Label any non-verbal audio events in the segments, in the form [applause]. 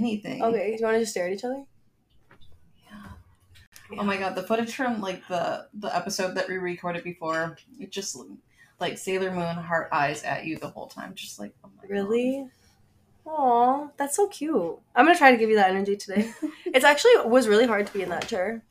anything. Okay, do you want to just stare at each other? Yeah. Oh my god, the footage from like the the episode that we recorded before, it just like Sailor Moon heart eyes at you the whole time, just like oh my God. Really? Aw, that's so cute. I'm gonna try to give you that energy today. [laughs] it's actually was really hard to be in that chair.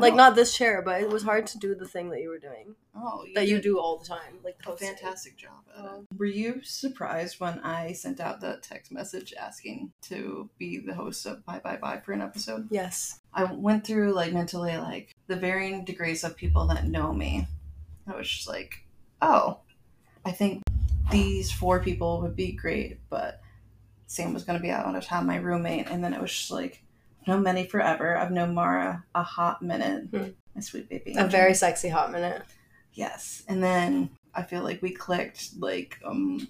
Like not this chair, but it was hard to do the thing that you were doing. oh That you do all the time. Like a posting. fantastic job at it. Were you surprised when I sent out the text message asking to be the host of Bi Bi Bi for an episode? Yes. I went through like mentally like the varying degrees of people that know me. I was just like, oh, I think these four people would be great, but Sam was going to be out of town, my roommate, and then it was just like, I've known Many forever. I've known Mara a hot minute, Hmm. my sweet baby. A very sexy hot minute. yes, and then I feel like we clicked like um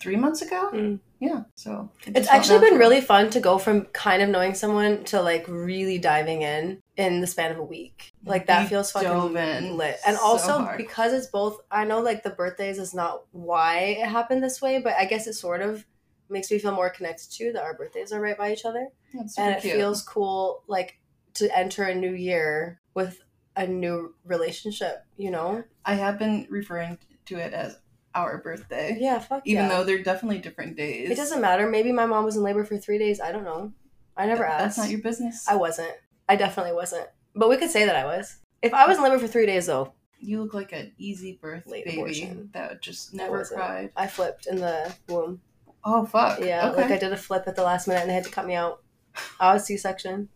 three months ago. Mm. Yeah, so it It's actually been really fun to go from kind of knowing someone to like really diving in in the span of a week. Like that We feels fucking lit. And so also hard. because it's both I know like the birthdays is not why it happened this way, but I guess it sort of makes me feel more connected to that our birthdays are right by each other. And it cute. feels cool like to enter a new year with a new relationship, you know? I have been referring to it as our birthday. Yeah, fuck even yeah. though they're definitely different days. it doesn't matter. Maybe my mom was in labor for three days. I don't know. I never Th- asked. That's not your business. I wasn't. I definitely wasn't. But we could say that I was. If I was in labor for three days, though, you look like an easy birth Late baby abortion. that would just never cried. I flipped in the womb. Oh fuck. Yeah, Okay. like I did a flip at the last minute and they had to cut me out. I was C section.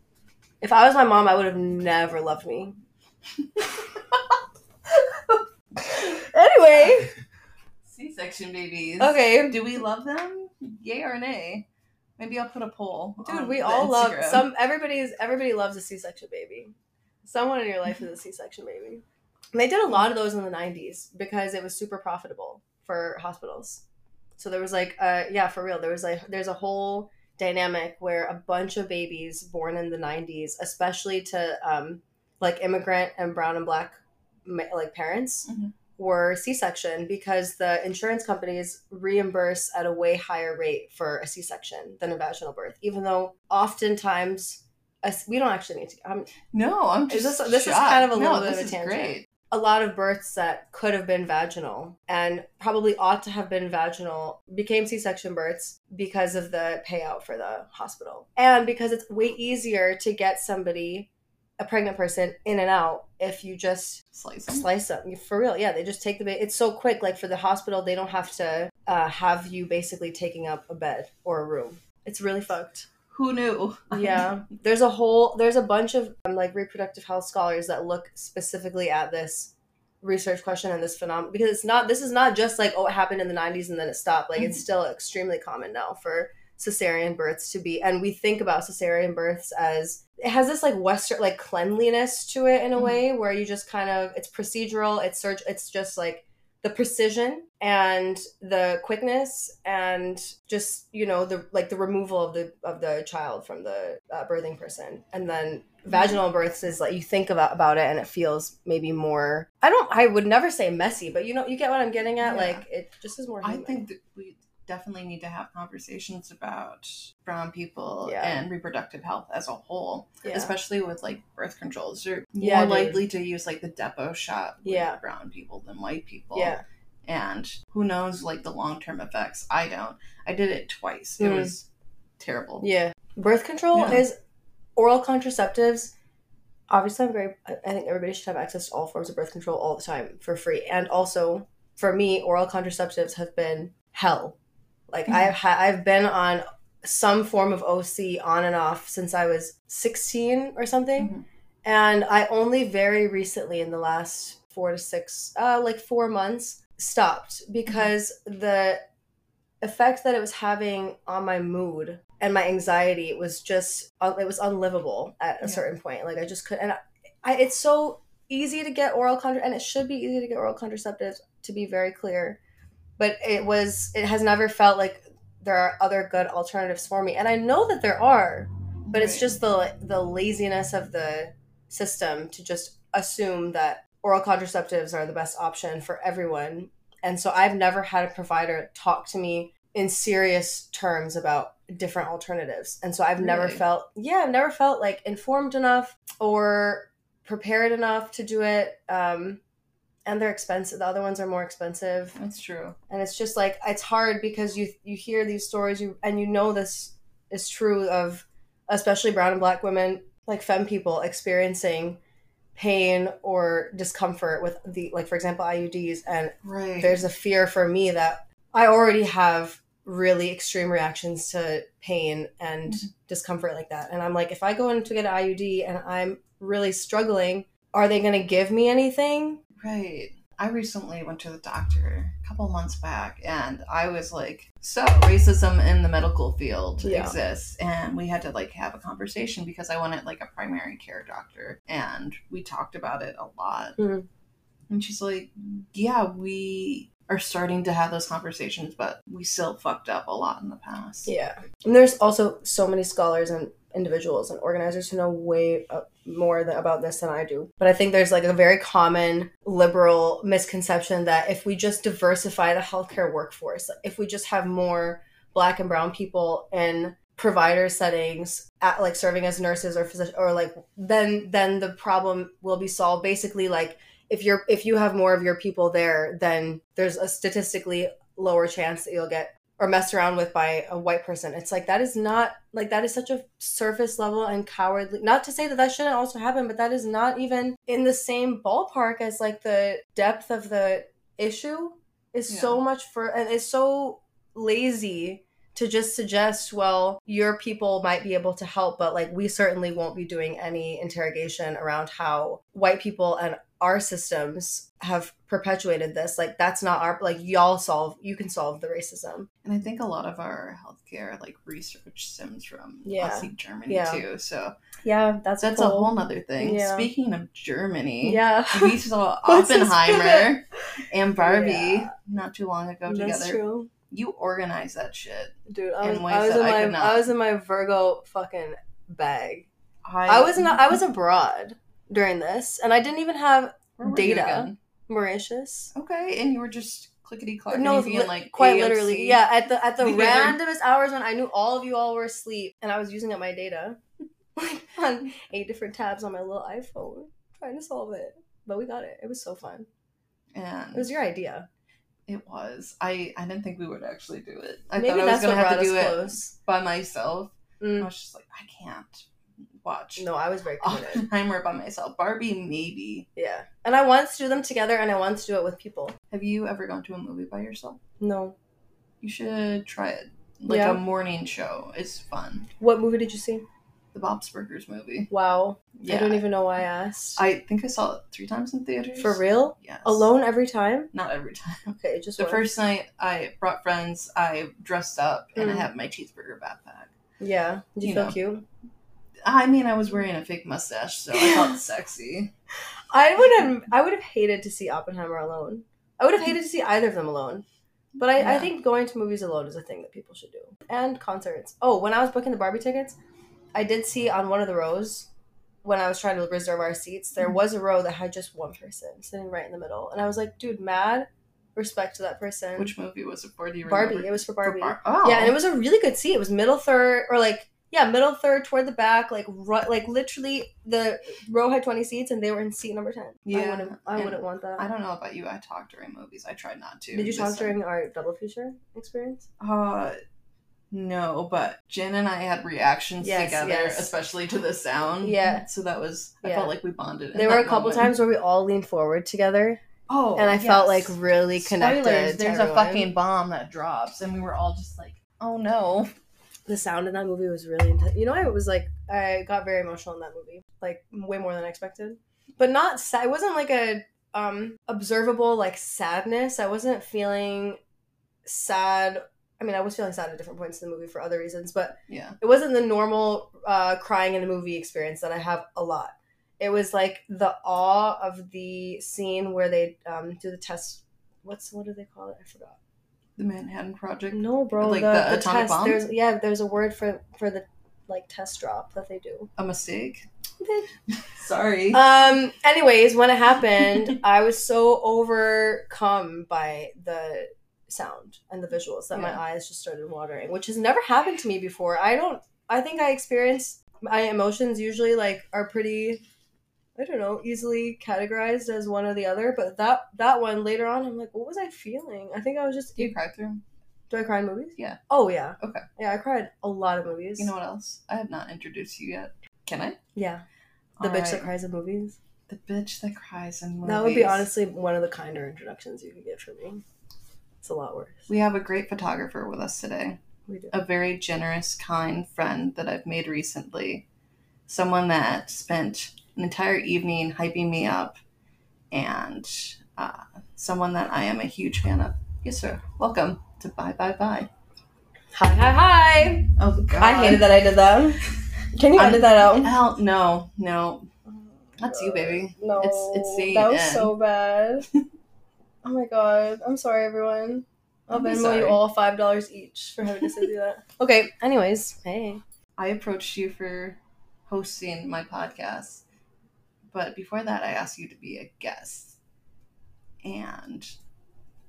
If I was my mom, I would have never loved me. [laughs] anyway, [laughs] C-section babies. okay, Do we love them? Yay or nay? Maybe I'll put a poll. dude, we all love some. Everybody's everybody loves a C section baby. Someone in your life is a C section baby. And they did a lot of those in the '90s because it was super profitable for hospitals. So there was like, uh, yeah, for real. There was like, there's a whole dynamic where a bunch of babies born in the '90s, especially to um, like immigrant and brown and black like parents, Mhm. were C-section because the insurance companies reimburse at a way higher rate for a C-section than a vaginal birth, even though oftentimes. a- We don't actually need to. Um, No, I'm Is just. this- this is kind of a No, little bit of a tangent. Great. A lot of births that could have been vaginal and probably ought to have been vaginal became C-section births because of the payout for the hospital. And because it's way easier to get somebody a pregnant person in and out if you just Slice them. slice them. For real, yeah, they just take the ba- it's so quick like for the hospital they don't have to uh, have you basically taking up a bed or a room. It's really fucked Who knew? yeah [laughs] there's a whole there's a bunch of um, like reproductive health scholars that look specifically at this research question and this phenomenon because it's not this is not just like oh it happened in the 90s and then it stopped like it's still extremely common now for cesarean births to be and we think about cesarean births as it has this like western like cleanliness to it in a Mhm. way where you just kind of it's procedural it's surg it's just like the precision and the quickness and just you know the like the removal of the of the child from the uh, birthing person. And then vaginal births is like you think about about it and it feels maybe more i don't i would never say messy but you know you get what i'm getting at? Yeah. like it just is more I think that we definitely need to have conversations about brown people Yeah. and reproductive health as a whole, yeah. especially with like birth controls. You're Yeah, more dude. likely to use like the Depo shot with Yeah. brown people than white people. yeah And who knows like the long term effects? I don't. I did it twice. It Mm. was terrible. yeah birth control is oral contraceptives obviously i'm very I think everybody should have access to all forms of birth control all the time for free and also for me oral contraceptives have been hell like Mhm. i've ha- i've been on some form of oc on and off since i was 16 or something Mhm. and i only very recently in the last four to six uh like four months stopped because the effect that it was having on my mood and my anxiety was just uh, it was unlivable at a Yeah. certain point like i just couldn't and I, I it's so easy to get oral contra and it should be easy to get oral contraceptives to be very clear but it was it has never felt like there are other good alternatives for me and i know that there are but it's just the the laziness of the system to just assume that oral contraceptives are the best option for everyone and so i've never had a provider talk to me in serious terms about different alternatives. And so I've never felt yeah, I've never felt like informed enough or prepared enough to do it. Um and they're expensive. The other ones are more expensive That's true. and it's just like it's hard because you you hear these stories you and you know this is true of especially brown and black women like femme people experiencing pain or discomfort with the like for example IUDs and Right. there's a fear for me that I already have really extreme reactions to pain and Mhm. discomfort like that and I'm like if I go in to get an IUD and I'm really struggling are they going to give me anything Right. I recently went to the doctor a couple months back and I was like, so racism in the medical field Yeah. exists and we had to like have a conversation because I wanted like a primary care doctor and we talked about it a lot. Mhm. And she's like, yeah, we are starting to have those conversations, but we still fucked up a lot in the past. Yeah. And there's also so many scholars and individuals and organizers who know way uh, more th- about this than I do. But I think there's like a very common liberal misconception that if we just diversify the healthcare workforce, if we just have more black and brown people in provider settings at like serving as nurses or physician or like then then the problem will be solved basically like if you're if you have more of your people there then there's a statistically lower chance that you'll get or messed around with by a white person. It's like that is not like that is such a surface level and cowardly. Not to say that that shouldn't also happen, but that is not even in the same ballpark as like the depth of the issue is so much for and it's so lazy to just suggest well your people might be able to help but like we certainly won't be doing any interrogation around how white people and our systems have perpetuated this like that's not our like y'all solve you can solve the racism And I think a lot of our healthcare like research stems from Yeah. Nazi Germany Yeah. too. So yeah that's that's a whole nother thing. Yeah. Speaking of Germany, yeah we [laughs] saw Oppenheimer and Barbie Yeah. not too long ago together. that's together. true You organized that shit. dude i was, In ways I was that in I my could not. I was in my virgo fucking bag I, i was not i was [laughs] abroad during this and i didn't even have Where were you data. mauritius Okay, and you were just clickety clack. no, li- like quite AMC. literally. Yeah, at the at the [laughs] randomest hours when I knew all of you all were asleep, and I was using up my data [laughs] like on eight different tabs on my little iPhone, trying to solve it. But we got it. It was so fun. And It was your idea. it was. I I didn't think we would actually do it. I Maybe thought I was gonna what have to do us it close. by myself. I Mm. was just like, I can't watch No, I was very [laughs] committed. Oppenheimer by myself. Barbie, maybe. yeah, and I to do them together, and I to do it with people. Have you ever gone to a movie by yourself? No. You should try it. Like Yeah. a morning show. It's fun. What movie did you see? The Bob's Burgers movie. Wow. Yeah. I don't even know why I asked. I think I saw it three times in theaters. For real? Yes. Alone every time? Not every time. [laughs] Okay, just The once. first night I brought friends, I dressed up and I Mm. had my cheeseburger backpack. Yeah. Did you, You feel know. cute? I mean, I was wearing a fake mustache, so I felt [laughs] sexy. I would have I would have hated to see Oppenheimer alone. I would have hated to see either of them alone. But I, I think going to movies alone is a thing that people should do. And concerts. Oh, when I was booking the Barbie tickets, I did see on one of the rows when I was trying to reserve our seats, there was a row that had just one person sitting right in the middle. And I was like, dude, mad respect to that person. Which movie was it for? Do Barbie. It was for For Barbie. Bar- oh. Yeah, and it was a really good seat. It was middle third, or like yeah, middle third toward the back, like right, like literally the row had twenty seats, and they were in seat number ten. I Yeah, wouldn't, I wouldn't want that. I don't know about you. I talk during movies. I tried not to. Did you talk time. during our double feature experience? Uh, no, but Jen and I had reactions Yes, together, yes. especially to the sound. Yeah. So that was. I Yeah. felt like we bonded. in There were a couple moment. times where we all leaned forward together, Oh, and I felt like really connected. Spoilers, there's a fucking bomb that drops, and we were all just like, "Oh no!" The sound in that movie was really intense. You know, I was like, I got very emotional in that movie, like way more than I expected. But not sad. It wasn't like a um observable like sadness. I wasn't feeling sad. I mean, I was feeling sad at different points in the movie for other reasons, but Yeah, it wasn't the normal uh, crying in a movie experience that I have a lot. It was like the awe of the scene where they um, do the test. What's what do they call it? I forgot. The Manhattan Project. No, bro. Like the, the the, atomic test. bomb? There's yeah. There's a word for for the like test drop that they do. A mistake. [laughs] Sorry. Um. Anyways, when it happened, [laughs] I was so overcome by the sound and the visuals that my eyes just started watering, which has never happened to me before. I don't. I think I experience my emotions usually like are pretty. I don't know, easily categorized as one or the other, but that that one later on, I'm like, what was I feeling? I think I was just. Do you cry through? Do I cry in movies? Yeah. Oh yeah. Okay. Yeah, I cried a lot of movies. You know what else? I have not introduced you yet. Can I? Yeah. The All bitch right. that cries in movies. The bitch that cries in movies. That would be honestly one of the kinder introductions you could get from me. It's a lot worse. We have a great photographer with us today. We do. A very generous, kind friend that I've made recently. Someone that spent an entire evening hyping me up, and uh, someone that I am a huge fan of. Yes, sir. Welcome to Bi Bi Bi. Hi, hi, hi! Oh God! I hated that I did that. Can you edit that out? Hell, no, no. That's you, baby. No, It's- it's staying that was in. so bad. oh my god, I'm sorry, everyone. I'll Venmo you all five dollars each for having to say that. [laughs] Okay. Anyways, hey. I approached you for hosting my podcast, but before that, I asked you to be a guest. And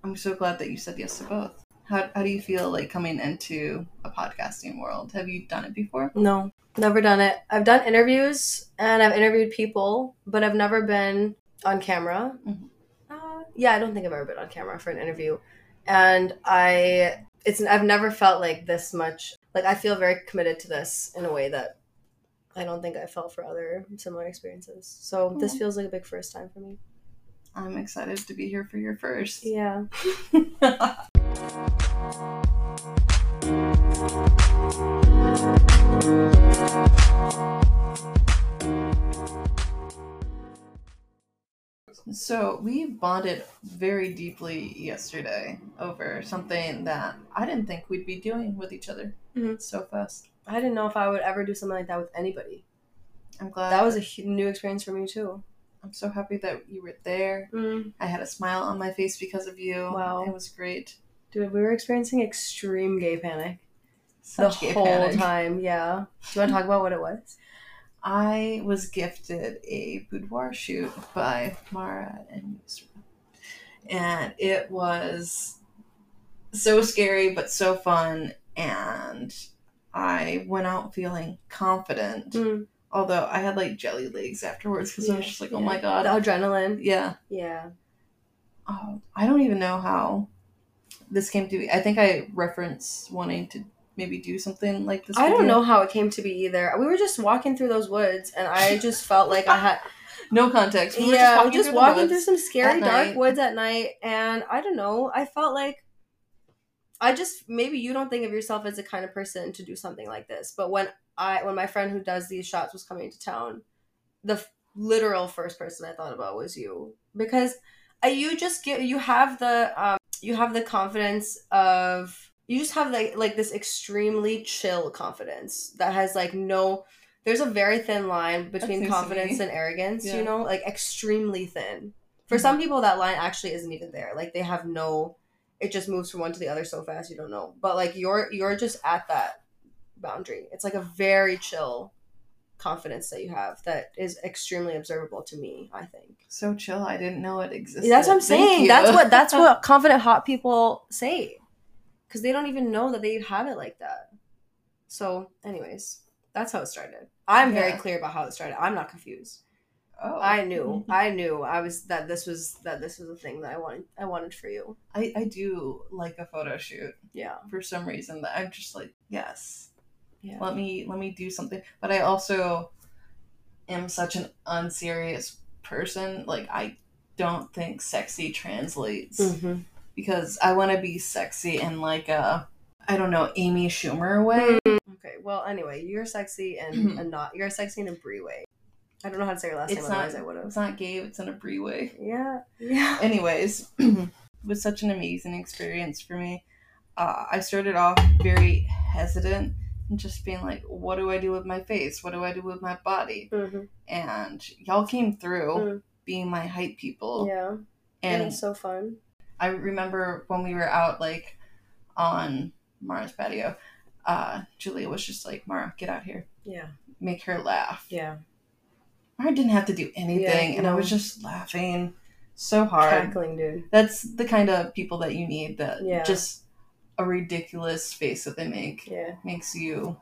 I'm so glad that you said yes to both. How, how do you feel like coming into a podcasting world? Have you done it before? No, never done it. I've done interviews and I've interviewed people, but I've never been on camera. Mhm. Uh, yeah, I don't think I've ever been on camera for an interview, and I it's I've never felt like this much. Like I feel very committed to this in a way that I don't think I felt for other similar experiences. So this feels like a big first time for me. I'm excited to be here for your first. Yeah. [laughs] So we bonded very deeply yesterday over something that I didn't think we'd be doing with each other Mhm. so fast. I didn't know if I would ever do something like that with anybody. I'm glad That was a hu- new experience for me too. I'm so happy that you were there. Mm. I had a smile on my face because of you. Wow. It was great. Dude, we were experiencing extreme gay panic Such the gay whole panic. time. Yeah. Do you want to talk about what it was? I was gifted a boudoir shoot by Mara and Yusra. And it was so scary but so fun and I went out feeling confident. Mm. Although I had like jelly legs afterwards because I was just like, oh yeah. my god. The adrenaline. yeah. Yeah. Oh, I don't even know how this came to be. I think I referenced wanting to maybe do something like this. I don't know how it came to be either. We were just walking through those woods, and I [laughs] just felt like I had No context. We were yeah, just walking, just through, walking through some scary dark night. woods at night, and I don't know. I felt like I just maybe you don't think of yourself as the kind of person to do something like this, but when I when my friend who does these shots was coming to town, the f- literal first person I thought about was you. Because uh, you just get you have the um, you have the confidence of you just have like like this extremely chill confidence that has like no there's a very thin line between confidence and arrogance Yeah. you know? Like extremely thin. For Mhm. some people that line actually isn't even there. Like they have no it just moves from one to the other so fast you don't know. But like you're you're just at that boundary. It's like a very chill confidence that you have that is extremely observable to me i think. So chill. I didn't know it existed. that's what i'm saying. that's what that's what [laughs] confident hot people say. Because they don't even know that they have it like that. So anyways that's how it started. I'm very clear about how it started. I'm not confused Oh. i knew [laughs] i knew i was that this was that this was a thing that i wanted i wanted for you I, I do like a photo shoot yeah for some reason that I'm just like, yes, yeah let me let me do something. But I also am such an unserious person. Like I don't think sexy translates Mhm. because I want to be sexy in like a I don't know Amy Schumer way. okay well anyway you're sexy and, a not you're sexy in a Bri way i don't know how to say your last It's name not otherwise i would have it's not gay. It's in a Bri way. yeah yeah. [laughs] Anyways [clears throat] it was such an amazing experience for me. Uh, i started off very hesitant and just being like what do i do with my face? What do i do with my body? Mhm. and y'all came through Mm. being my hype people. Yeah. And and it's so fun. I remember when we were out like on mara's patio uh, julia was just like mara get out here. Yeah. Make her laugh. Yeah mara didn't have to do anything Yeah, and i was just laughing so hard. cackling, dude. That's the kind of people that you need. That Yeah. just a ridiculous face that they make Yeah. makes you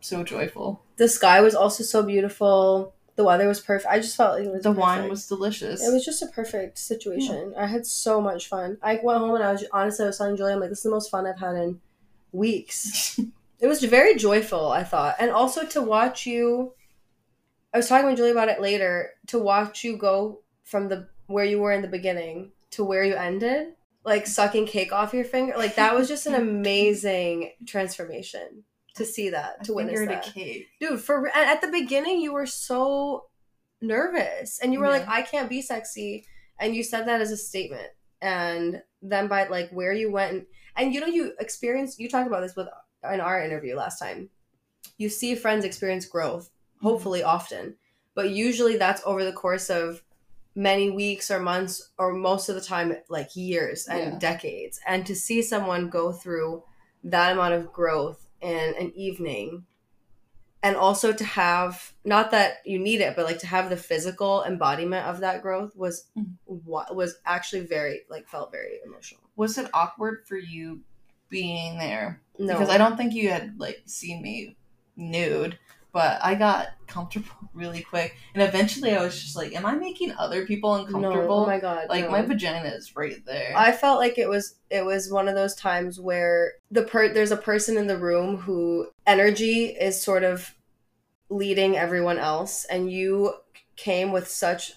so joyful. The sky was also so beautiful. The weather was perfect. I just felt like it was The wine was delicious. It was just a perfect situation. I had so much fun. I went home and I was honestly I was telling Julia, I'm like, this is the most fun I've had in weeks. [laughs] it was very joyful, I thought. And also to watch you I was talking with Julie about it later, to watch you go from the where you were in the beginning to where you ended, like sucking cake off your finger. Like that was just an [laughs] amazing transformation to see that, to witness fingered that a cake. dude for at the beginning you were so nervous and you were like i can't be sexy and you said that as a statement and then by like where you went and, and you know you experienced you talked about this with in our interview last time you see friends experience growth hopefully often but usually that's over the course of many weeks or months or most of the time like years and Yeah. decades and to see someone go through that amount of growth in an evening and also to have not that you need it but like to have the physical embodiment of that growth was Mhm. what was actually very like felt very emotional Was it awkward for you being there? no Because I don't think you had like seen me nude, but I got comfortable [laughs] really quick, and eventually I was just like, "Am I making other people no uncomfortable?" oh my god like no. my vagina is right there. I felt like it was it was one of those times where the per there's a person in the room who energy is sort of leading everyone else and you came with such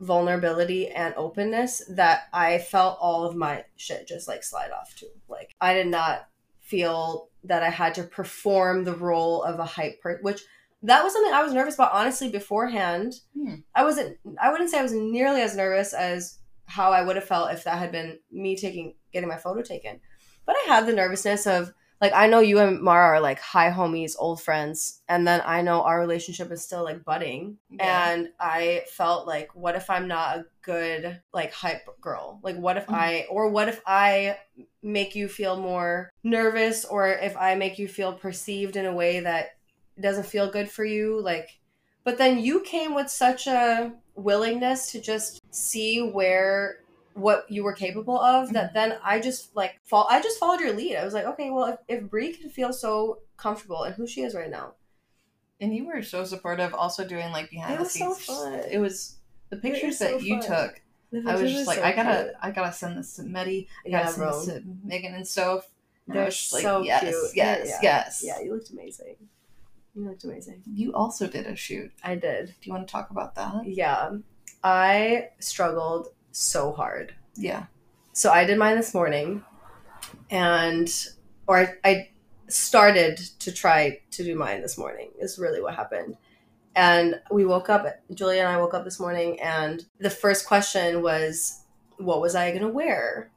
vulnerability and openness that I felt all of my shit just like slide off too. Like I did not feel that I had to perform the role of a hype person, which that was something I was nervous about honestly beforehand. Hmm. I wasn't I wouldn't say I was nearly as nervous as how I would have felt if that had been me taking getting my photo taken. But I had the nervousness of like I know you and Mara are like high homies, old friends, and then I know our relationship is still like budding. Yeah. And I felt like what if I'm not a good like hype girl? Like what if Mhm. I or what if I make you feel more nervous or if I make you feel perceived in a way that doesn't feel good for you like but then you came with such a willingness to just see where what you were capable of that mm-hmm. then I just like fall I just followed your lead. I was like, okay, well if, if Bri can feel so comfortable and who she is right now. and you were so supportive, also doing like behind It the was so scenes. It was the pictures so that you fun. took. I was just like, I gotta, I gotta send this to Meddy. I gotta Yeah, send bro. this to Megan and Soph. And They're was like, so yes, cute. yes, Yeah, yes. Yeah, you looked amazing. You looked amazing. You also did a shoot. I did. Do you want to talk about that? Yeah. I struggled so hard. Yeah. So I did mine this morning and or I, I started to try to do mine this morning is really what happened. And we woke up Julia and I woke up this morning and the first question was what was I going to wear?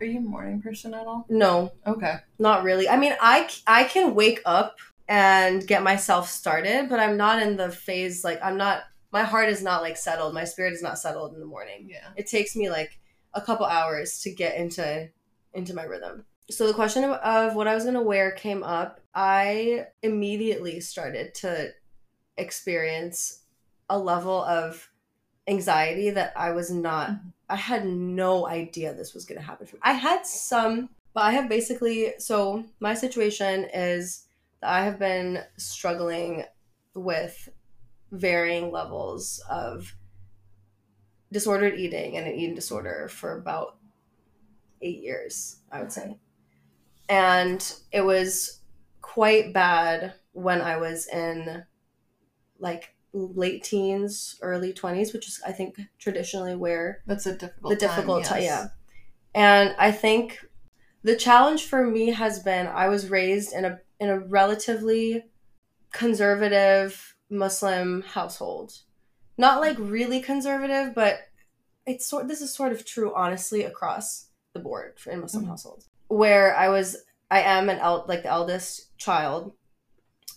Are you a morning person at all? No, Okay. not really. I mean, I I can wake up and get myself started, but I'm not in the phase like I'm not my heart is not like settled. My spirit is not settled in the morning. Yeah. It takes me like a couple hours to get into into my rhythm. So the question of, of what I was going to wear came up. I immediately started to experience a level of anxiety that I was not Mhm. I had no idea this was going to happen for me. I had some, but I have basically so my situation is I have been struggling with varying levels of disordered eating and an eating disorder for about eight years, I would say. And it was quite bad when I was in like late teens, early 20s, which is, I think, traditionally where That's a difficult. the difficult time, time, yes. yeah. And I think the challenge for me has been I was raised in a in a relatively conservative Muslim household. Not like really conservative, but it's sort this is sort of true honestly across the board for in Muslim Mhm. households. Where I was I am an el- like the eldest child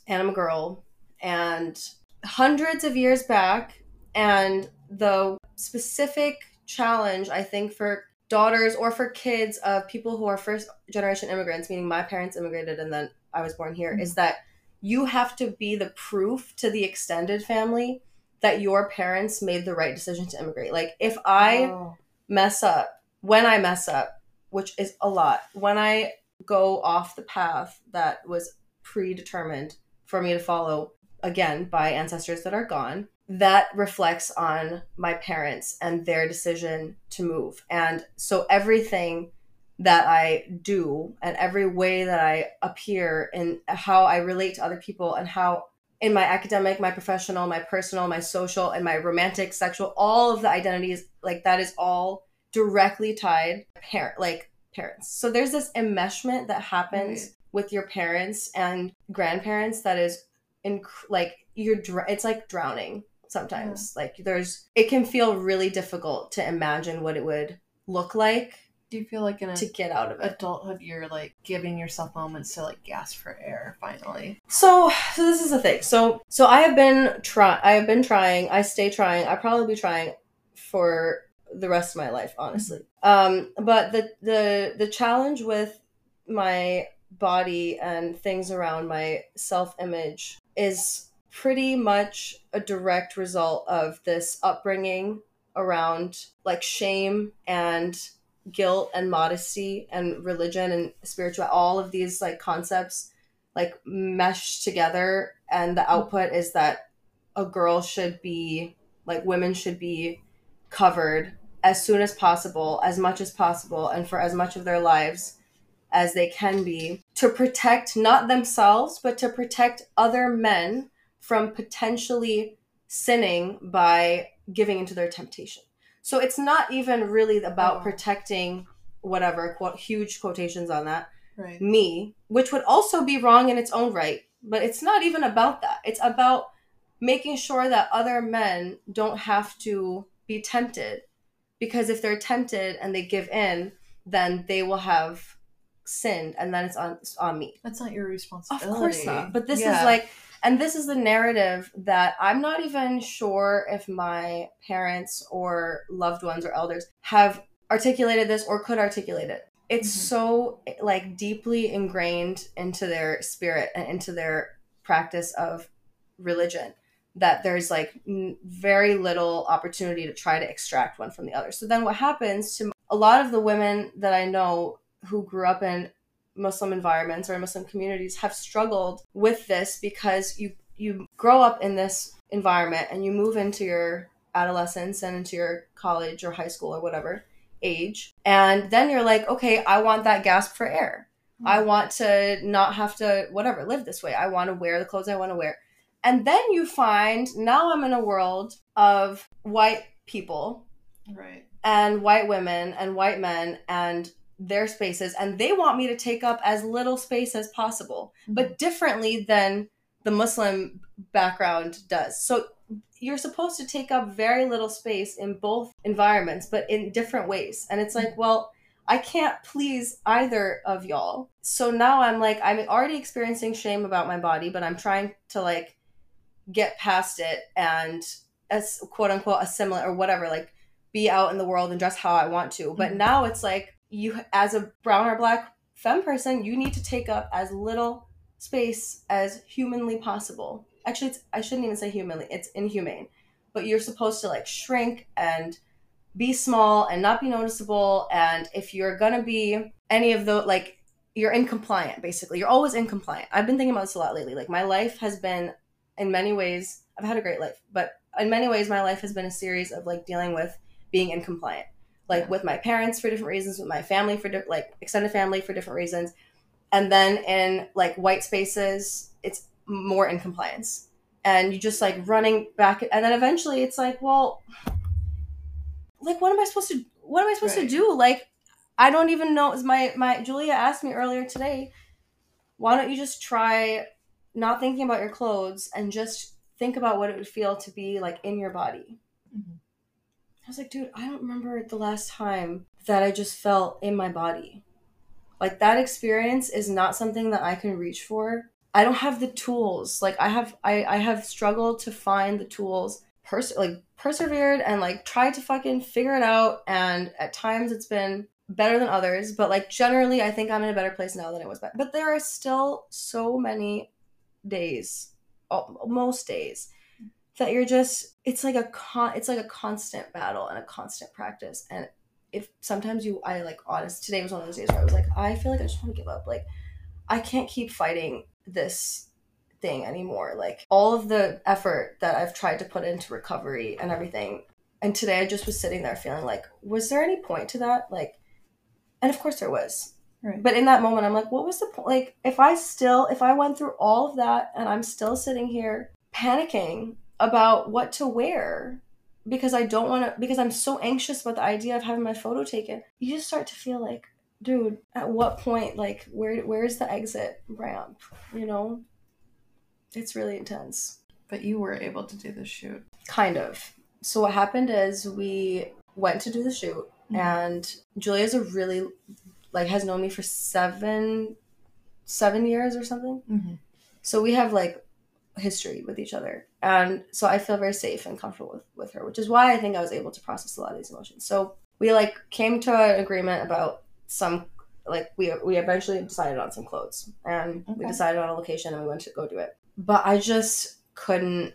and I'm a girl and hundreds of years back and the specific challenge I think for daughters or for kids of people who are first generation immigrants, meaning my parents immigrated and then I was born here, is mm-hmm. that you have to be the proof to the extended family that your parents made the right decision to immigrate. Like if I Oh. mess up, when I mess up, which is a lot, when I go off the path that was predetermined for me to follow again by ancestors that are gone, that reflects on my parents and their decision to move. And so everything that I do and every way that I appear and how I relate to other people and how in my academic, my professional, my personal, my social, and my romantic, sexual, all of the identities, like that is all directly tied parent like parents. So there's this enmeshment that happens right. with your parents and grandparents that is in like you're dr- it's like drowning sometimes. Yeah. Like there's it can feel really difficult to imagine what it would look like do you feel like in a to get out of it. adulthood you're like giving yourself moments to like gasp for air finally? So so this is the thing. So so i have been try i have been trying. I stay trying. I probably be trying for the rest of my life honestly. Mm-hmm. um but the the the challenge with my body and things around my self image is pretty much a direct result of this upbringing around like shame and guilt and modesty and religion and spiritual all of these like concepts like mesh together. And the output is that a girl should be like women should be covered as soon as possible as much as possible and for as much of their lives as they can be to protect not themselves but to protect other men from potentially sinning by giving into their temptation so it's not even really about oh. protecting whatever quote huge quotations on that right. me, which would also be wrong in its own right. But it's not even about that. It's about making sure that other men don't have to be tempted because if they're tempted and they give in, then they will have sinned and then it's on it's on me. That's not your responsibility. Of course not. But this yeah. is like and this is the narrative that I'm not even sure if my parents or loved ones or elders have articulated this or could articulate it. It's mm-hmm. so like deeply ingrained into their spirit and into their practice of religion that there's like n- very little opportunity to try to extract one from the other. So then what happens to a lot of the women that I know who grew up in Muslim environments or Muslim communities have struggled with this because you you grow up in this environment and you move into your adolescence and into your college or high school or whatever age and then you're like okay I want that gasp for air. Mm-hmm. I want to not have to whatever live this way. I want to wear the clothes I want to wear. And then you find now I'm in a world of white people. Right. And white women and white men and their spaces and they want me to take up as little space as possible, mm-hmm. but differently than the Muslim background does. So you're supposed to take up very little space in both environments, but in different ways. And it's like, mm-hmm. well, I can't please either of y'all. So now I'm like, I'm already experiencing shame about my body, but I'm trying to like get past it and as quote unquote assimilate or whatever, like be out in the world and dress how I want to. But mm-hmm. now it's like you as a brown or black femme person, you need to take up as little space as humanly possible. Actually, I shouldn't even say humanly; it's inhumane. But you're supposed to like shrink and be small and not be noticeable. And if you're gonna be any of the like, you're incompliant. Basically, you're always incompliant. I've been thinking about this a lot lately. Like my life has been, in many ways, I've had a great life, but in many ways, my life has been a series of like dealing with being incompliant like with my parents for different reasons, with my family for di- like extended family for different reasons, and then in like white spaces, it's more in compliance, and you just like running back, and then eventually it's like, well, like what am I supposed to what am I supposed right. to do? Like I don't even know. Is my my Julia asked me earlier today, why don't you just try not thinking about your clothes and just think about what it would feel to be like in your body. Mm-hmm I was like, dude, I don't remember the last time that I just felt in my body. Like that experience is not something that I can reach for. I don't have the tools. Like I have I, I have struggled to find the tools, pers- like persevered and like tried to fucking figure it out and at times it's been better than others, but like generally I think I'm in a better place now than I was back. But there are still so many days, most days that you're just it's like a con it's like a constant battle and a constant practice. And if sometimes you I like honest today was one of those days where I was like I feel like I just want to give up. Like I can't keep fighting this thing anymore. Like all of the effort that I've tried to put into recovery and everything and today I just was sitting there feeling like was there any point to that? Like and of course there was. Right. but in that moment I'm like what was the point like if I still if I went through all of that and I'm still sitting here panicking about what to wear because I don't want to because I'm so anxious about the idea of having my photo taken. You just start to feel like, dude, at what point like where where's the exit ramp, you know? It's really intense. But you were able to do the shoot. Kind of. So what happened is we went to do the shoot Mhm. and Julia's a really like has known me for 7 7 years or something. Mm-hmm. So we have like history with each other. And so I feel very safe and comfortable with, with her, which is why I think I was able to process a lot of these emotions. So we like came to an agreement about some like we we eventually decided on some clothes and we decided on a location and we went to go do it. But I just couldn't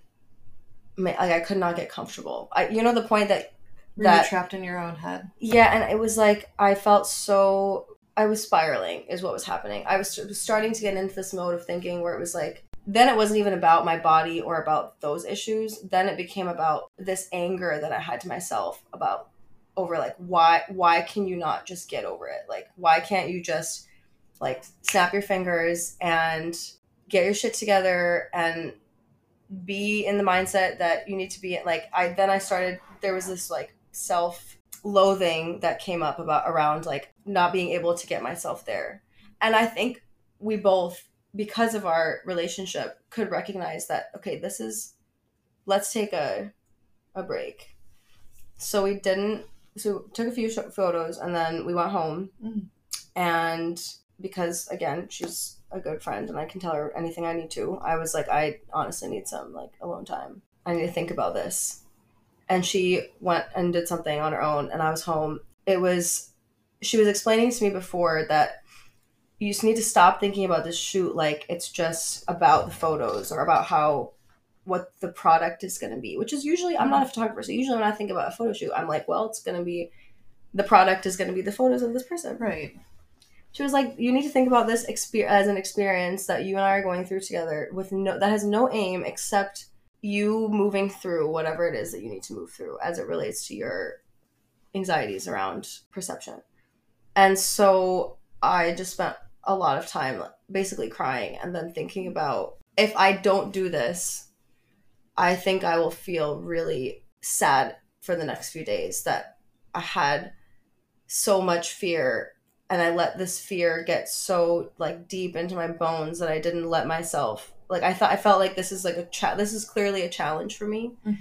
like I could not get comfortable. I you know the point that Were That- trapped in your own head? yeah, and it was like I felt so I was spiraling is what was happening. I was was starting to get into this mode of thinking where it was like then it wasn't even about my body or about those issues. Then it became about this anger that I had to myself about over like why why can you not just get over it? Like why can't you just like snap your fingers and get your shit together and be in the mindset that you need to be like I then I started there was this like self loathing that came up about around like not being able to get myself there. And I think we both because of our relationship could recognize that okay, this is let's take a a break. So we didn't so we took a few sh- photos and then we went home Mhm. and because again she's a good friend and I can tell her anything I need to. I was like I honestly need some like alone time. I need to think about this and she went and did something on her own and i was home it was she was explaining to me before that you just need to stop thinking about this shoot like it's just about the photos or about how what the product is going to be which is usually i'm not a photographer so usually when i think about a photo shoot i'm like well it's going to be the product is going to be the photos of this person Right. she was like, "You need to think about this exper- as an experience that you and I are going through together, with no that has no aim except you moving through whatever it is that you need to move through as it relates to your anxieties around perception." And so I just spent a lot of time basically crying and then thinking about if I don't do this, I think I will feel really sad for the next few days that I had so much fear and I let this fear get so like deep into my bones that I didn't let myself like I thought I felt like this is like a cha- this is clearly a challenge for me Mhm.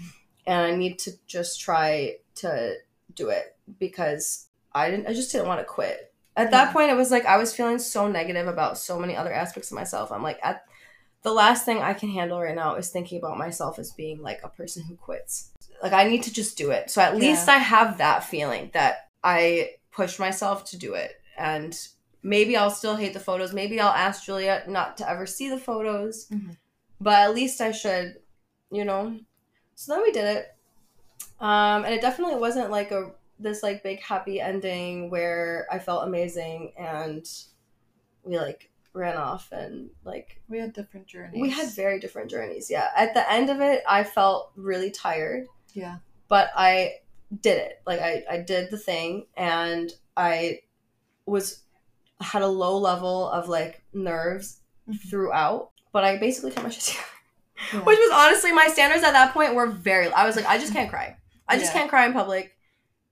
and I need to just try to do it because I didn't I just didn't want to quit. At that Yeah. point it was like I was feeling so negative about so many other aspects of myself. I'm like at the last thing I can handle right now is thinking about myself as being like a person who quits. Like I need to just do it. So at least I have that feeling that I pushed myself to do it. And maybe I'll still hate the photos. Maybe I'll ask Julia not to ever see the photos. Mhm. But at least I should, you know. So then we did it. Um, and it definitely wasn't like a this like big happy ending where I felt amazing and we like ran off and like We had different journeys. we had very different journeys. Yeah. At the end of it, I felt really tired, Yeah. but I did it. Like I, I did the thing and I was had a low level of like nerves Mhm. throughout, but I basically kept my [laughs] shit together. Yeah. Which was honestly my standards at that point were very I was like, I just can't cry. I just Yeah. can't cry in public.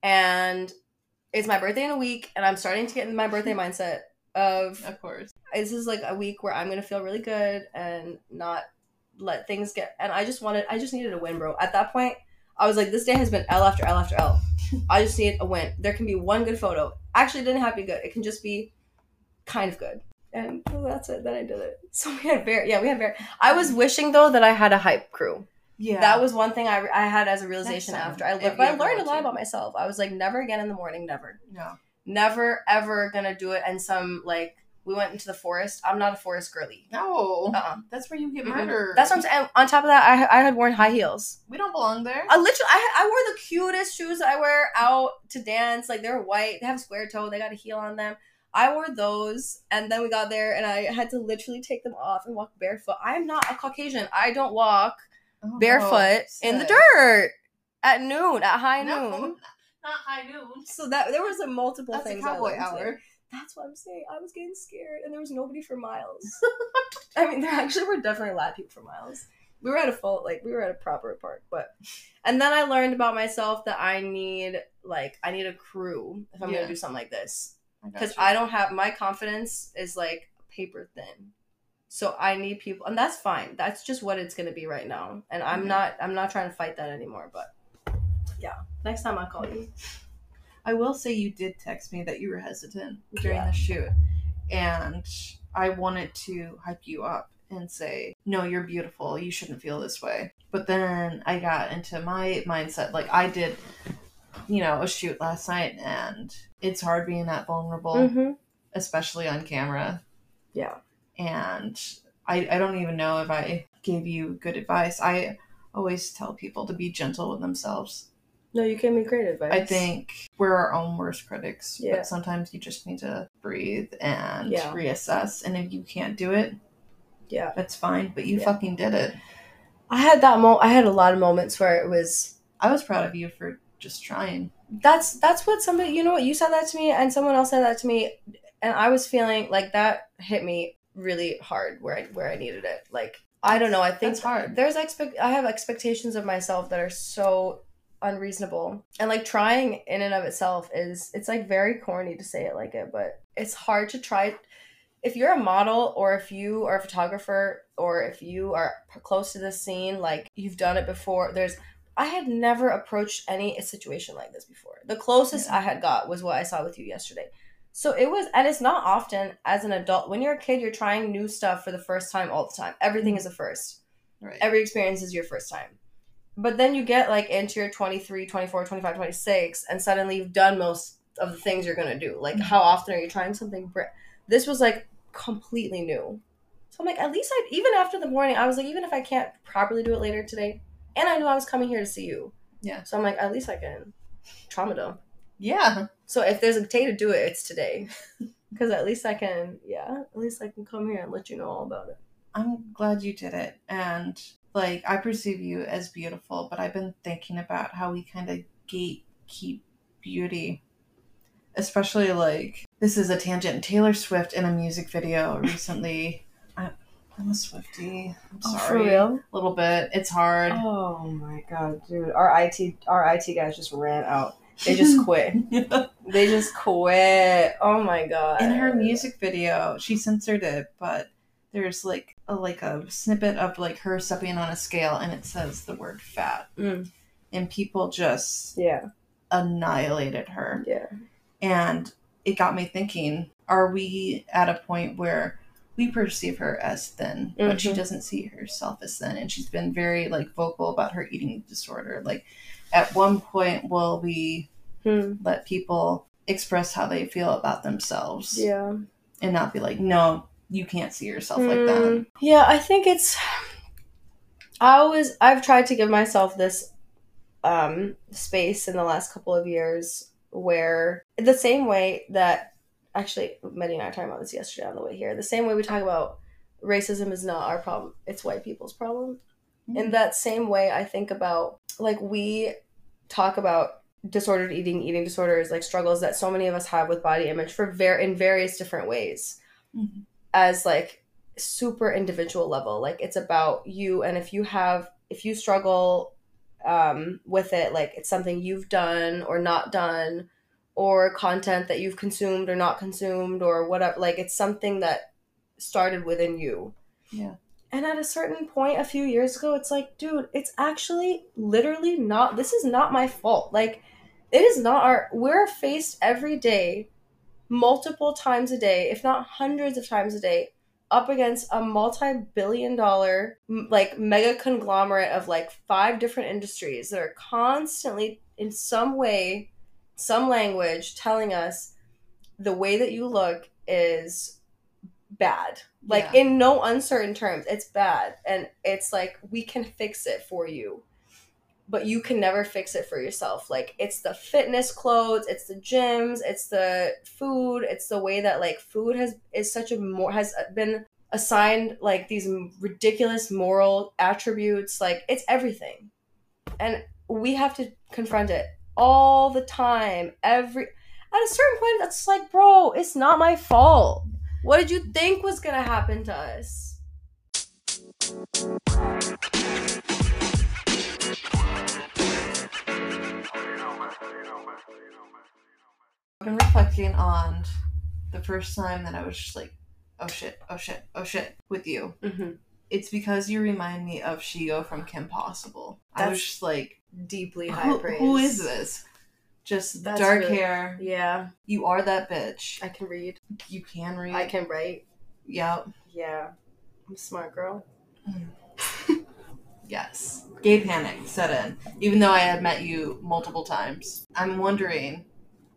And it's my birthday in a week and I'm starting to get in my birthday [laughs] mindset of Of course. this is like a week where I'm gonna feel really good and not let things get. And I just wanted, I just needed a win, bro. At that point, I was like, this day has been L after L after L. [laughs] I just need a win. There can be one good photo. Actually, it didn't have to be good. It can just be kind of good. And that's it. Then I did it. [laughs] So we had very, yeah, we had very. I was wishing though that I had a hype crew. Yeah. That was one thing I, I had as a realization after I learned. But I learned a lot about myself. I was like, never again in the morning, never no. never ever gonna do it and some like We went into the forest. I'm not a forest girly. No, Uh-uh. that's where you get Mm-mm. murdered. That's what I'm saying. On top of that, I I had worn high heels. We don't belong there. I literally, I, I wore the cutest shoes I wear out to dance. Like they're white, they have a square toe, they got a heel on them. I wore those, and then we got there, and I had to literally take them off and walk barefoot. I'm not a Caucasian. I don't walk Oh, barefoot in the dirt at noon, at high No, noon. [laughs] not high noon. So that there was a multiple That's things. I cowboy learned today. hour. That's what I'm saying. I was getting scared, and there was nobody for miles. [laughs] I mean, there actually were definitely a lot of people for miles. We were at a full, like, we were at a proper park, but, and then I learned about myself that I need, like, I need a crew if I'm Yeah. gonna do something like this, because you. I don't have my confidence is like paper thin, so I need people, and that's fine. That's just what it's gonna be right now, and I'm Mhm. not, I'm not trying to fight that anymore. But yeah, next time I'll call you. I will say you did text me that you were hesitant during Yeah. the shoot, and I wanted to hype you up and say, "No, you're beautiful. You shouldn't feel this way." But then I got into my mindset, like I did, you know, a shoot last night, and it's hard being that vulnerable, Mm-hmm. especially on camera. Yeah. And I, I don't even know if I gave you good advice. I always tell people to be gentle with themselves. No, you gave me great advice. I think we're our own worst critics, Yeah. but sometimes you just need to breathe and Yeah. reassess. And if you can't do it, Yeah. that's fine. But you Yeah. fucking did it. I had that mo. I had a lot of moments where it was. I was proud of you for just trying. That's that's what somebody. You know what? You said that to me, and someone else said that to me, and I was feeling like that hit me really hard where I where I needed it. Like I don't know. I think That's hard. There's expect. I have expectations of myself that are so unreasonable, and like trying in and of itself is it's like very corny to say it like it, but it's hard to try. If you're a model or if you are a photographer or if you are close to the scene, like you've done it before, there's I had never approached any situation like this before. The closest Yeah. I had got was what I saw with you yesterday. So it was, and it's not often as an adult. When you're a kid, you're trying new stuff for the first time all the time. Everything is a first. Right. Every experience is your first time. But then you get like into your 23, 24, 25, 26, and suddenly you've done most of the things you're going to do. Like, Mhm. how often are you trying something? br- This was like completely new. So I'm like, at least I, even after the morning, I was like, even if I can't properly do it later today, and I knew I was coming here to see you. Yeah. So I'm like, at least I can trauma dump. yeah. So if there's a day to do it, it's today. [laughs] Because at least I can, yeah, at least I can come here and let you know all about it. I'm glad you did it. And like, I perceive you as beautiful, but I've been thinking about how we kind of gatekeep beauty. Especially like, this is a tangent. Taylor Swift in a music video [laughs] recently. I, I'm a Swiftie. I'm oh, sorry. For real. A little bit. It's hard. Oh my god, dude! Our IT, our IT guys just ran out. They just quit. [laughs] they just quit. Oh my god! in her music video she censored it but there's like a like a snippet of like her stepping on a scale and it says the word fat Mm. and people just Yeah, annihilated her yeah, and it got me thinking are we at a point where we perceive her as thin but she Mhm. doesn't see herself as thin and she's been very like vocal about her eating disorder like at one point will we hmm. let people express how they feel about themselves yeah. and not be like, no, you can't see yourself like that. Mm, Yeah, I think it's. I always I've tried to give myself this um space in the last couple of years where the same way that actually Meddy and I were talking about this yesterday on the way here. The same way we talk about racism is not our problem; it's white people's problem. In that same way, I think about like we talk about disordered eating, eating disorders, like struggles that so many of us have with body image for ver- in various different ways Mhm. as like super individual level like it's about you and if you have if you struggle um with it like it's something you've done or not done or content that you've consumed or not consumed or whatever like it's something that started within you Yeah. And at a certain point a few years ago it's like dude it's actually literally not this is not my fault like it is not our we're faced every day multiple times a day if not hundreds of times a day up against a multi-billion dollar like mega conglomerate of like five different industries that are constantly in some way some language telling us the way that you look is bad. Like Yeah. in no uncertain terms, it's bad. And it's like we can fix it for you. But you can never fix it for yourself. Like it's the fitness clothes, it's the gyms, it's the food, it's the way that like food has is such a more has been assigned like these ridiculous moral attributes. Like it's everything. And we have to confront it all the time. Every at a certain point that's like, bro, it's not my fault. What did you think was gonna happen to us? I've been reflecting on the first time that I was just like, oh shit, oh shit, oh shit with you. Mm-hmm. It's because you remind me of Shego from Kim Possible. I was That's just like, Deeply high who, praise. who is this? Just That's dark really- hair. Yeah, You are that bitch. I can read. You can read. I can write. Yep. Yeah, I'm a smart girl. [laughs] Yes. Gay panic set in. Even though I had met you multiple times. I'm wondering,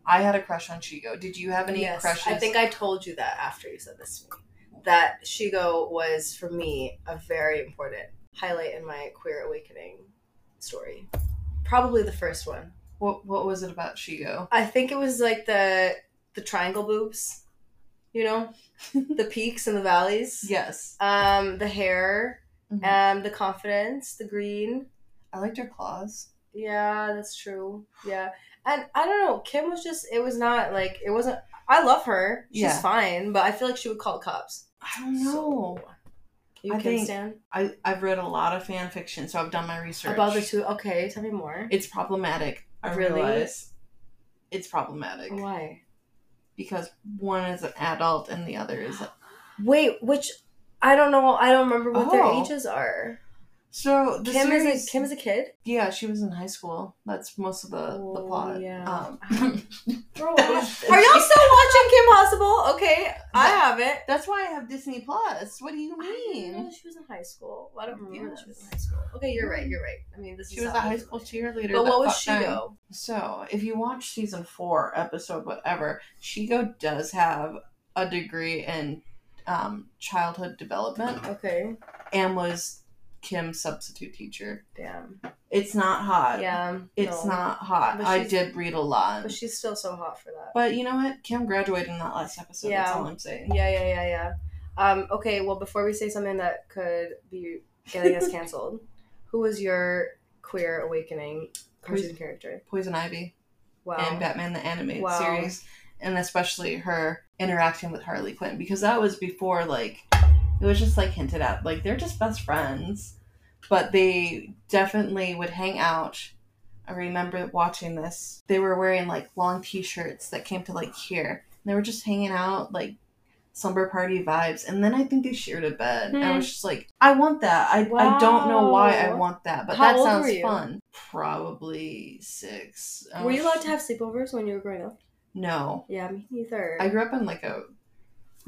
I had a crush on Shego. Did you have any yes, crushes? I think I told you that after you said this to me. That Shego was for me a very important highlight in my queer awakening story. Probably the first one. What, what was it about Shego? I think it was like the the triangle boobs, you know, [laughs] the peaks and the valleys. Yes. Um, the hair, Mhm. um, the confidence, the green. I liked her claws. Yeah, that's true. Yeah, and I don't know. Kim was just. It was not like it wasn't. I love her. She's Yeah. fine, but I feel like she would call cops. I don't know. So, you I can stand I, I've read a lot of fan fiction, so I've done my research. about the two. Okay, tell me more. It's problematic. I Really? realize it's problematic Why? because one is an adult and the other is. A... Wait, which I don't know. I don't remember what their Oh. ages are. So the Kim series, is a Kim is a kid. yeah, she was in high school. That's most of the the Oh, plot. yeah. Um, [laughs] [laughs] are y'all still watching Kim Possible? Okay, I have it. That's why I have Disney Plus. What do you I didn't know mean? she was in high school. Well, I don't remember she was in high school. Okay, you're right. You're right. I mean, this She was a high school cheerleader. But what was she time. though? So, if you watch season four, episode whatever, Shego does have a degree in um, childhood development Okay, and was Kim's substitute teacher. damn. It's not hot. Yeah, It's no. not hot. I did read a lot. But she's still so hot for that. But you know what? Kim graduated in that last episode. That's Yeah. all I'm saying. Yeah, yeah, yeah, yeah. Um, okay, well, before we say something that could be getting us [laughs] canceled, who was your queer awakening cartoon character? Poison Ivy Wow. and Batman the Animated Wow. Series. And especially her interacting with Harley Quinn because that was before like it was just like hinted at. Like they're just best friends but they definitely would hang out. I remember watching this. They were wearing like long t-shirts that came to like here. And they were just hanging out like slumber party vibes and then i think they shared a bed. I Hmm. was just like i want that. I, I don't know why i want that but How that sounds fun. Probably six. I Were you allowed to have sleepovers when you were growing up? no. Yeah, me neither. I grew up in like a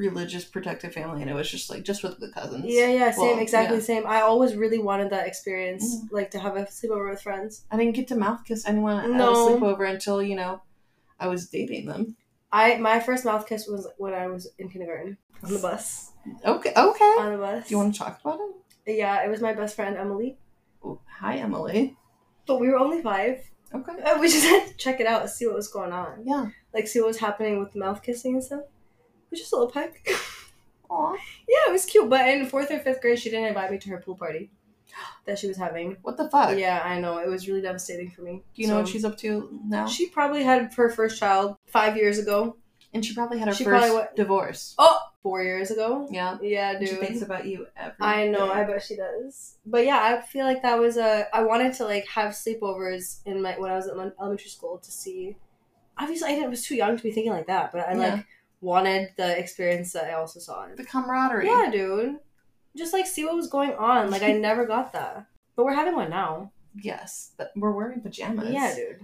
religious protective family, and it was just like just with the cousins. yeah, yeah, same, Well, exactly yeah. same. I always really wanted that experience, Mm. like to have a sleepover with friends. I didn't get to mouth kiss anyone at No. a sleepover until you know I was dating them. I my first mouth kiss was when I was in kindergarten on the bus. Okay, okay. On the bus. Do you want to talk about it? Yeah, it was my best friend Emily, Oh, hi, Emily. but we were only five. Okay. Uh, We just had to check it out see what was going on. Yeah. Like, see what was happening with the mouth kissing and stuff. It was just a little peck. Aw. yeah, it was cute. But in fourth or fifth grade, she didn't invite me to her pool party that she was having. What the fuck? Yeah, I know. It was really devastating for me. Do you know what she's up to now? She probably had her first child five years ago. and she probably had her she first probably wa- divorce. Oh, four years ago. Yeah. Yeah, dude. She thinks about you every I know, day. I bet she does. But yeah, I feel like that was a. I wanted to like have sleepovers in my when I was at elementary school to see. Obviously, I didn't, was too young to be thinking like that, but I Yeah. like wanted the experience that I also saw. the camaraderie. Yeah, dude. Just like see what was going on. Like I [laughs] never got that, but we're having one now. Yes. We're wearing pajamas. Yeah, dude.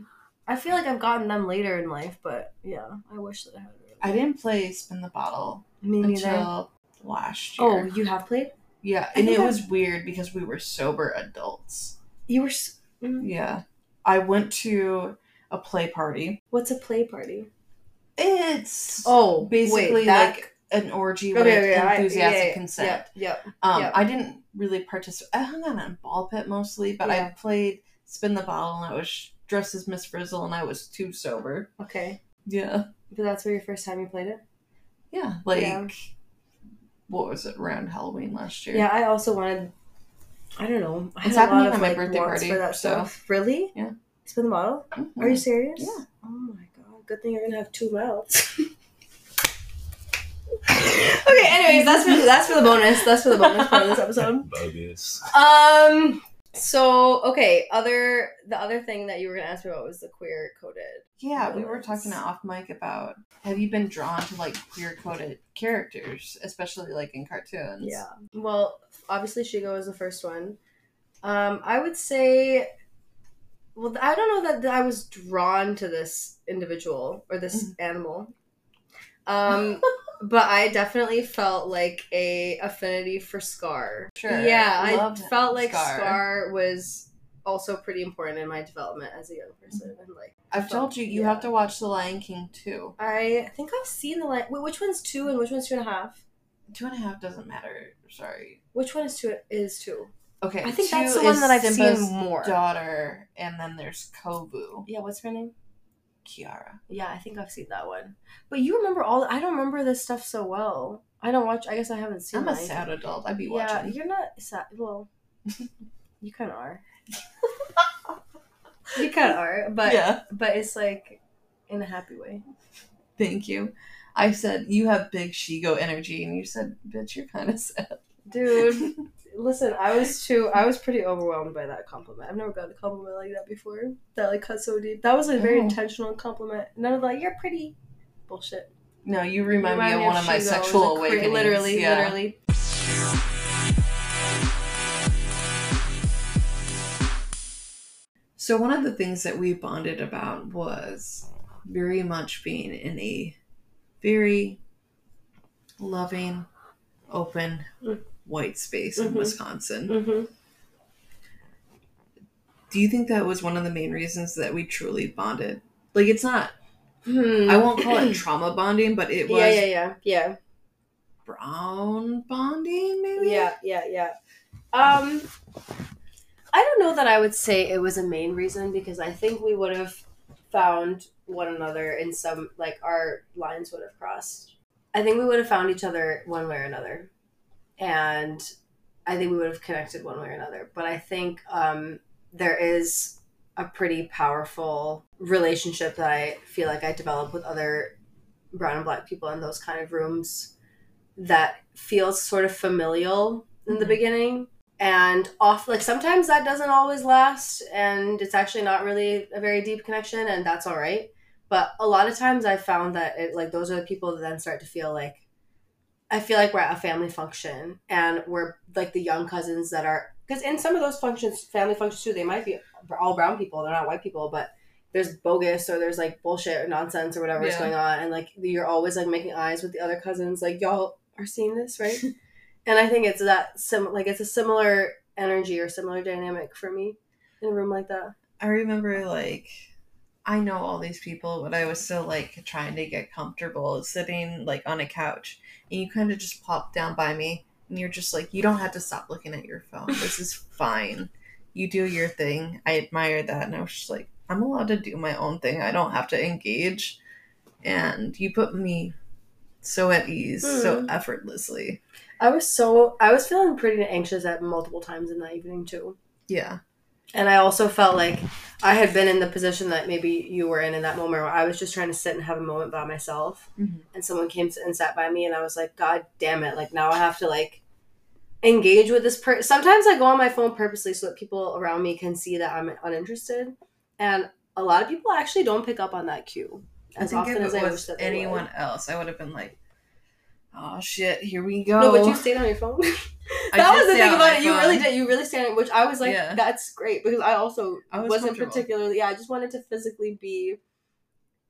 I feel like I've gotten them later in life, but yeah, I wish that I had. I didn't play spin the bottle Me neither. until last year. Oh, you have played? Yeah, and it I- was weird because we were sober adults. You were. s- mm. Yeah. I went to a play party. What's a play party? It's Oh, basically wait, that, like an orgy with Okay, yeah, enthusiastic yeah, yeah, consent. Yep, yep. Um, Yeah. I didn't really participate. I hung out on ball pit mostly, but I played spin the bottle, and I was dressed as Miss Frizzle, and I was too sober. Okay, Yeah, but that's where your first time you played it. yeah. Like, Yeah. what was it around Halloween last year? Yeah, I also wanted. I don't know. I It's had a lot happening on my like, birthday party, for that so- stuff. Really? Yeah. Spin the bottle? Mhm. Are you serious? Yeah. Oh my god! Good thing you're gonna have two mouths. [laughs] okay. Anyways, that's for that's for the bonus. That's for the bonus part of this episode. Bogus. Um. So okay, other the other thing that you were gonna ask me about was the queer coded. Yeah, we were talking off mic about have you been drawn to like queer coded characters, especially like in cartoons? Yeah. Well, obviously Shego is the first one. Um, I would say. Well, I don't know that I was drawn to this individual or this animal. Um, [laughs] but I definitely felt like a affinity for Scar. Sure. Yeah, I felt like Scar. Scar. was also pretty important in my development as a young person. And like, I've told you you Yeah. have to watch The Lion King too. I think I've seen the like. Wait, which one's two and which one's two and a half? Two and a half doesn't matter. Sorry. Which one is two? Is two? Okay. I think that's the one that I've Simba's seen more. Daughter, and then there's Kovu, Yeah, what's her name? Kiara. Yeah, I think I've seen that one. But you remember all? I don't remember this stuff so well. I don't watch. I guess I haven't seen. It. I'm a sad adult. I'd be Yeah, watching. you're not sad. Well, [laughs] you kind of are. [laughs] you kind of are, but yeah. but it's like in a happy way. Thank you. I said you have big Shego energy, and you said, "Bitch, you're kind of sad." Dude, [laughs] listen, I was too. I was pretty overwhelmed by that compliment. I've never gotten a compliment like that before. That like cut so deep. That was a very Oh. intentional compliment. None of like you're pretty. Bullshit. No, you remind, me of one of my Shego. It sexual a cra- awakenings. Literally, yeah. literally. So one of the things that we bonded about was very much being in a very loving, open, Mm. White space in Mhm. Wisconsin. Mm-hmm. Do you think that was one of the main reasons that we truly bonded? Like it's not Hmm. I won't call it [clears throat] trauma bonding, but it was Yeah, yeah, yeah, yeah. brown bonding, maybe? Yeah, yeah, yeah. Um, I don't know that I would say it was a main reason because I think we would have found one another in some like our lines would have crossed. I think we would have found each other one way or another, and I think we would have connected one way or another. But I think um, there is a pretty powerful relationship that I feel like I developed with other brown and black people in those kind of rooms that feels sort of familial in the Mhm. beginning and off like sometimes that doesn't always last and it's actually not really a very deep connection and that's all right but a lot of times i found that it like those are the people that then start to feel like i feel like we're at a family function and we're like the young cousins that are because in some of those functions family functions too they might be all brown people they're not white people but there's bogus or there's like bullshit or nonsense or whatever is going on and like you're always like making eyes with the other cousins like y'all are seeing this right? [laughs] And i think it's that sim like it's a similar energy or similar dynamic for me in a room like that. I remember like I know all these people, but I was still like trying to get comfortable sitting like on a couch, and you kind of just pop down by me, and you're just like, you don't have to stop looking at your phone. This is fine. You do your thing. I admire that, and I was just like, I'm allowed to do my own thing. I don't have to engage, and you put me so at ease, so Mm. effortlessly. i was so i was feeling pretty anxious at multiple times in that evening too Yeah, and i also felt like i had been in the position that maybe you were in in that moment where i was just trying to sit and have a moment by myself Mhm. and someone came and sat by me and i was like god damn it like now i have to like engage with this person sometimes i go on my phone purposely so that people around me can see that i'm uninterested and a lot of people actually don't pick up on that cue as often if as i wish that anyone would. else, I would have been like, "Oh shit, here we go." no but you stayed on your phone [laughs] that was the thing about it you really did you really stayed on which i was like Yeah. that's great because i also I was wasn't particularly yeah i just wanted to physically be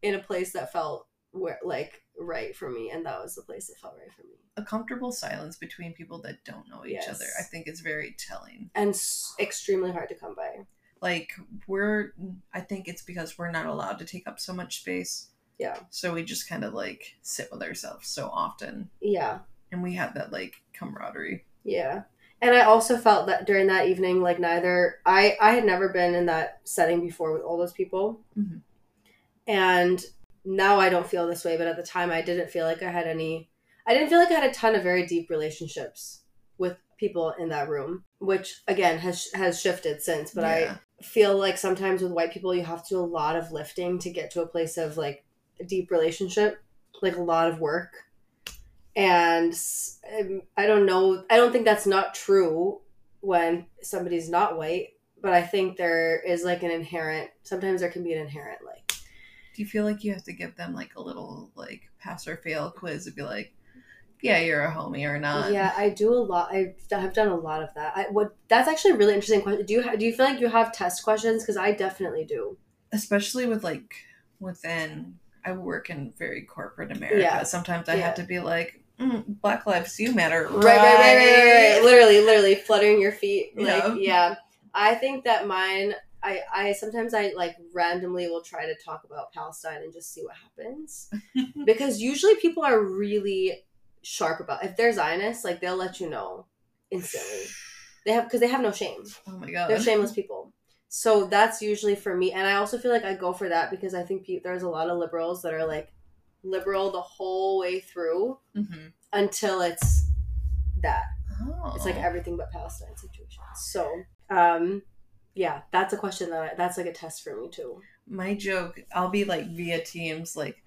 in a place that felt where like right for me and that was the place that felt right for me a comfortable silence between people that don't know each Yes. other i think is very telling and s- extremely hard to come by like we're i think it's because we're not allowed to take up so much space Yeah. So we just kind of like sit with ourselves so often. Yeah. And we had that like camaraderie. Yeah. And I also felt that during that evening, like neither I I had never been in that setting before with all those people, Mhm. and now I don't feel this way. But at the time, I didn't feel like I had any. I didn't feel like I had a ton of very deep relationships with people in that room, which again has has shifted since. But Yeah. I feel like sometimes with white people, you have to do a lot of lifting to get to a place of like a deep relationship, like a lot of work and um, I don't know. I don't think that's not true when somebody's not white, but I think there is like an inherent. Sometimes there can be an inherent like. Do you feel like you have to give them like a little like pass or fail quiz to be like, yeah, you're a homie or not? Yeah, I do a lot. I have done a lot of that. I what that's actually a really interesting question. Do you do you feel like you have test questions? Because I definitely do. Especially with like within, I work in very corporate America. Yeah. Sometimes I Yeah. have to be like, mm, Black lives do matter. Right, right, right, right, right, right. Literally, literally fluttering your feet. Like, Yeah. yeah. I think that mine. I, I sometimes I like randomly will try to talk about Palestine and just see what happens [laughs] because usually people are really sharp about if they're Zionists like they'll let you know instantly they have because they have no shame Oh my god. they're shameless people so that's usually for me and I also feel like I go for that because I think pe- there's a lot of liberals that are like liberal the whole way through hmm until it's that Oh. it's like everything but Palestine situation. So, um, yeah, that's a question that I, that's like a test for me too. my joke i'll be like via teams like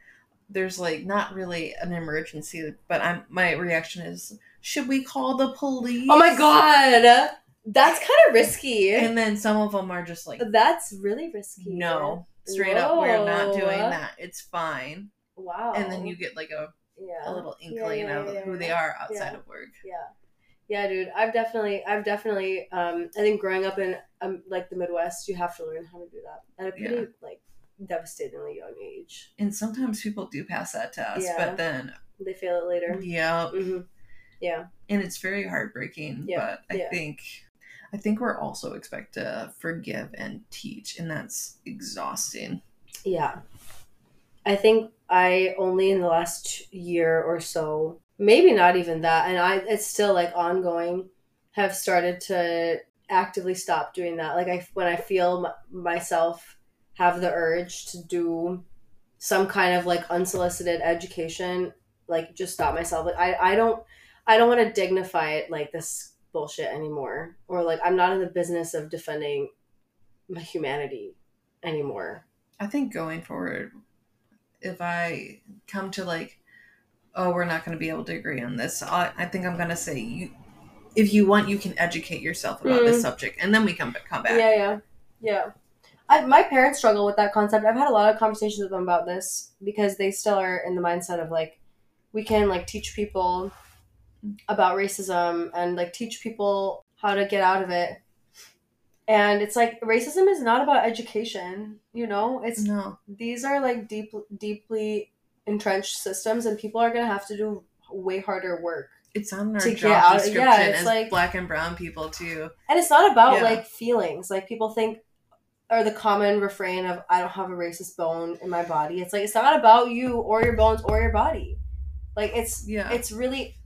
there's like not really an emergency but i'm my reaction is should we call the police Oh my god, that's kind of risky. and then some of them are just like that's really risky. no straight up we're not doing that it's fine Wow. and then you get like a, yeah. a little inkling yeah, of yeah, who yeah. they are outside of work. Yeah. Yeah dude i've definitely i've definitely um i think growing up in um like the midwest you have to learn how to do that at a pretty like devastatingly young age. And sometimes people do pass that test but then they fail it later. Yeah hmm yeah. And it's very heartbreaking Yeah, but i think i think we're also expected to forgive and teach and that's exhausting. Yeah. I think I only in the last year or so, maybe not even that, and I it's still like ongoing, have started to actively stop doing that. Like I when I feel m- myself have the urge to do some kind of like unsolicited education, like just stop myself. Like I I don't I don't want to dignify it like this bullshit anymore or like I'm not in the business of defending my humanity anymore. I think going forward, if I come to like, oh, we're not going to be able to agree on this, I, I think I'm going to say you, if you want, you can educate yourself about this Mm. subject, and then we come come back. Yeah, yeah, yeah. I, my parents struggle with that concept. I've had a lot of conversations with them about this because they still are in the mindset of like, we can like teach people about racism and like teach people how to get out of it. And it's like racism is not about education, you know. It's No, these are like deep, deeply entrenched systems, and people are gonna have to do way harder work. it's on our To get job out- yeah, it's as like- black and brown people too. And it's not about Yeah. like feelings. Like people think or the common refrain of I don't have a racist bone in my body. It's like it's not about you or your bones or your body. Like it's Yeah, it's really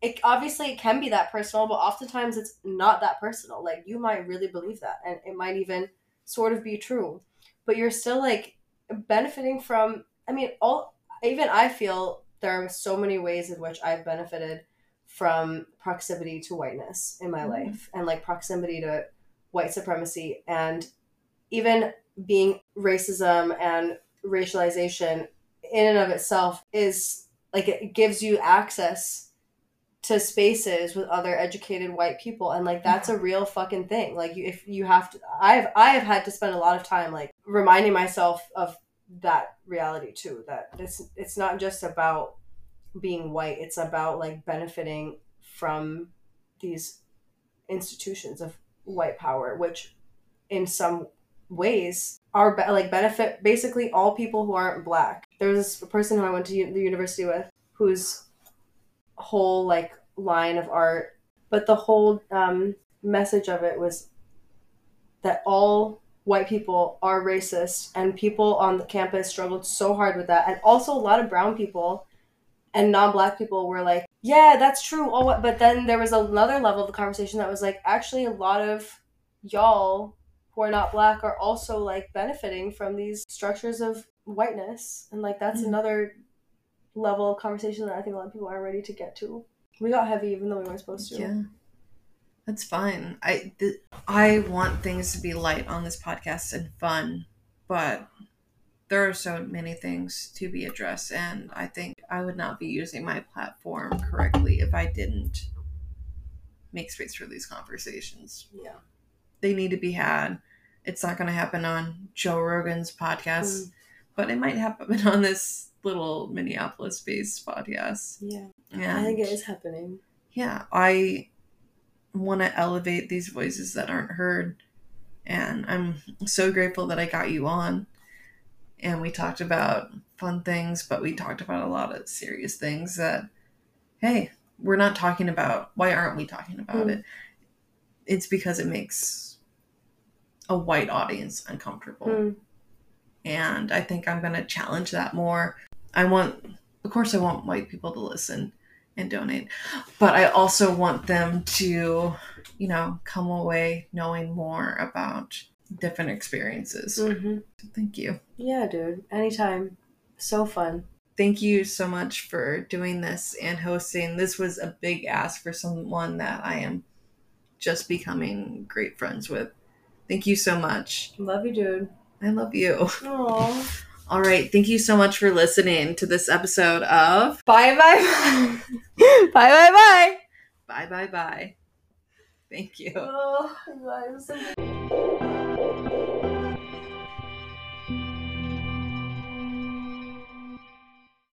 it obviously it can be that personal, but oftentimes it's not that personal. Like you might really believe that and it might even sort of be true. But you're still like benefiting from I mean all even I feel there are so many ways in which I've benefited from proximity to whiteness in my Mhm. life and like proximity to white supremacy and even being racism and racialization in and of itself is like it gives you access to spaces with other educated white people and like that's a real fucking thing. Like if you have to i've i have had to spend a lot of time like reminding myself of that reality too that it's it's not just about being white it's about like benefiting from these institutions of white power which in some ways are be- like benefit basically all people who aren't black. There was this person who i went to u- the university with whose whole like line of art but the whole um, message of it was that all white people are racist and people on the campus struggled so hard with that and also a lot of brown people and non-black people were like yeah that's true oh what but then there was another level of the conversation that was like actually a lot of y'all who are not black are also like benefiting from these structures of whiteness and like that's Mhm. another level of conversation that i think a lot of people aren't ready to get to we got heavy even though we weren't supposed to Yeah. That's fine. I th- I want things to be light on this podcast and fun, but there are so many things to be addressed and I think I would not be using my platform correctly if I didn't make space for these conversations. yeah They need to be had. It's not going to happen on Joe Rogan's podcast, Mm. but it might happen [laughs] on this little Minneapolis based podcast. yeah And i think it is happening yeah, I want to elevate these voices that aren't heard. And I'm so grateful that I got you on. And we talked about fun things, but we talked about a lot of serious things that, hey, we're not talking about. Why aren't we talking about Mm. it? It's because it makes a white audience uncomfortable Mm. and I think I'm going to challenge that more. I want, of course, I want white people to listen and donate, but I also want them to, you know, come away knowing more about different experiences. hmm So thank you. yeah dude anytime so fun Thank you so much for doing this and hosting. This was a big ask for someone that I am just becoming great friends with. Thank you so much. love you dude I love you. Aww. [laughs] All right. Thank you so much for listening to this episode of Bi Bi Bi [laughs] bye bye Bye Bye Bye. Bye. Thank you. oh.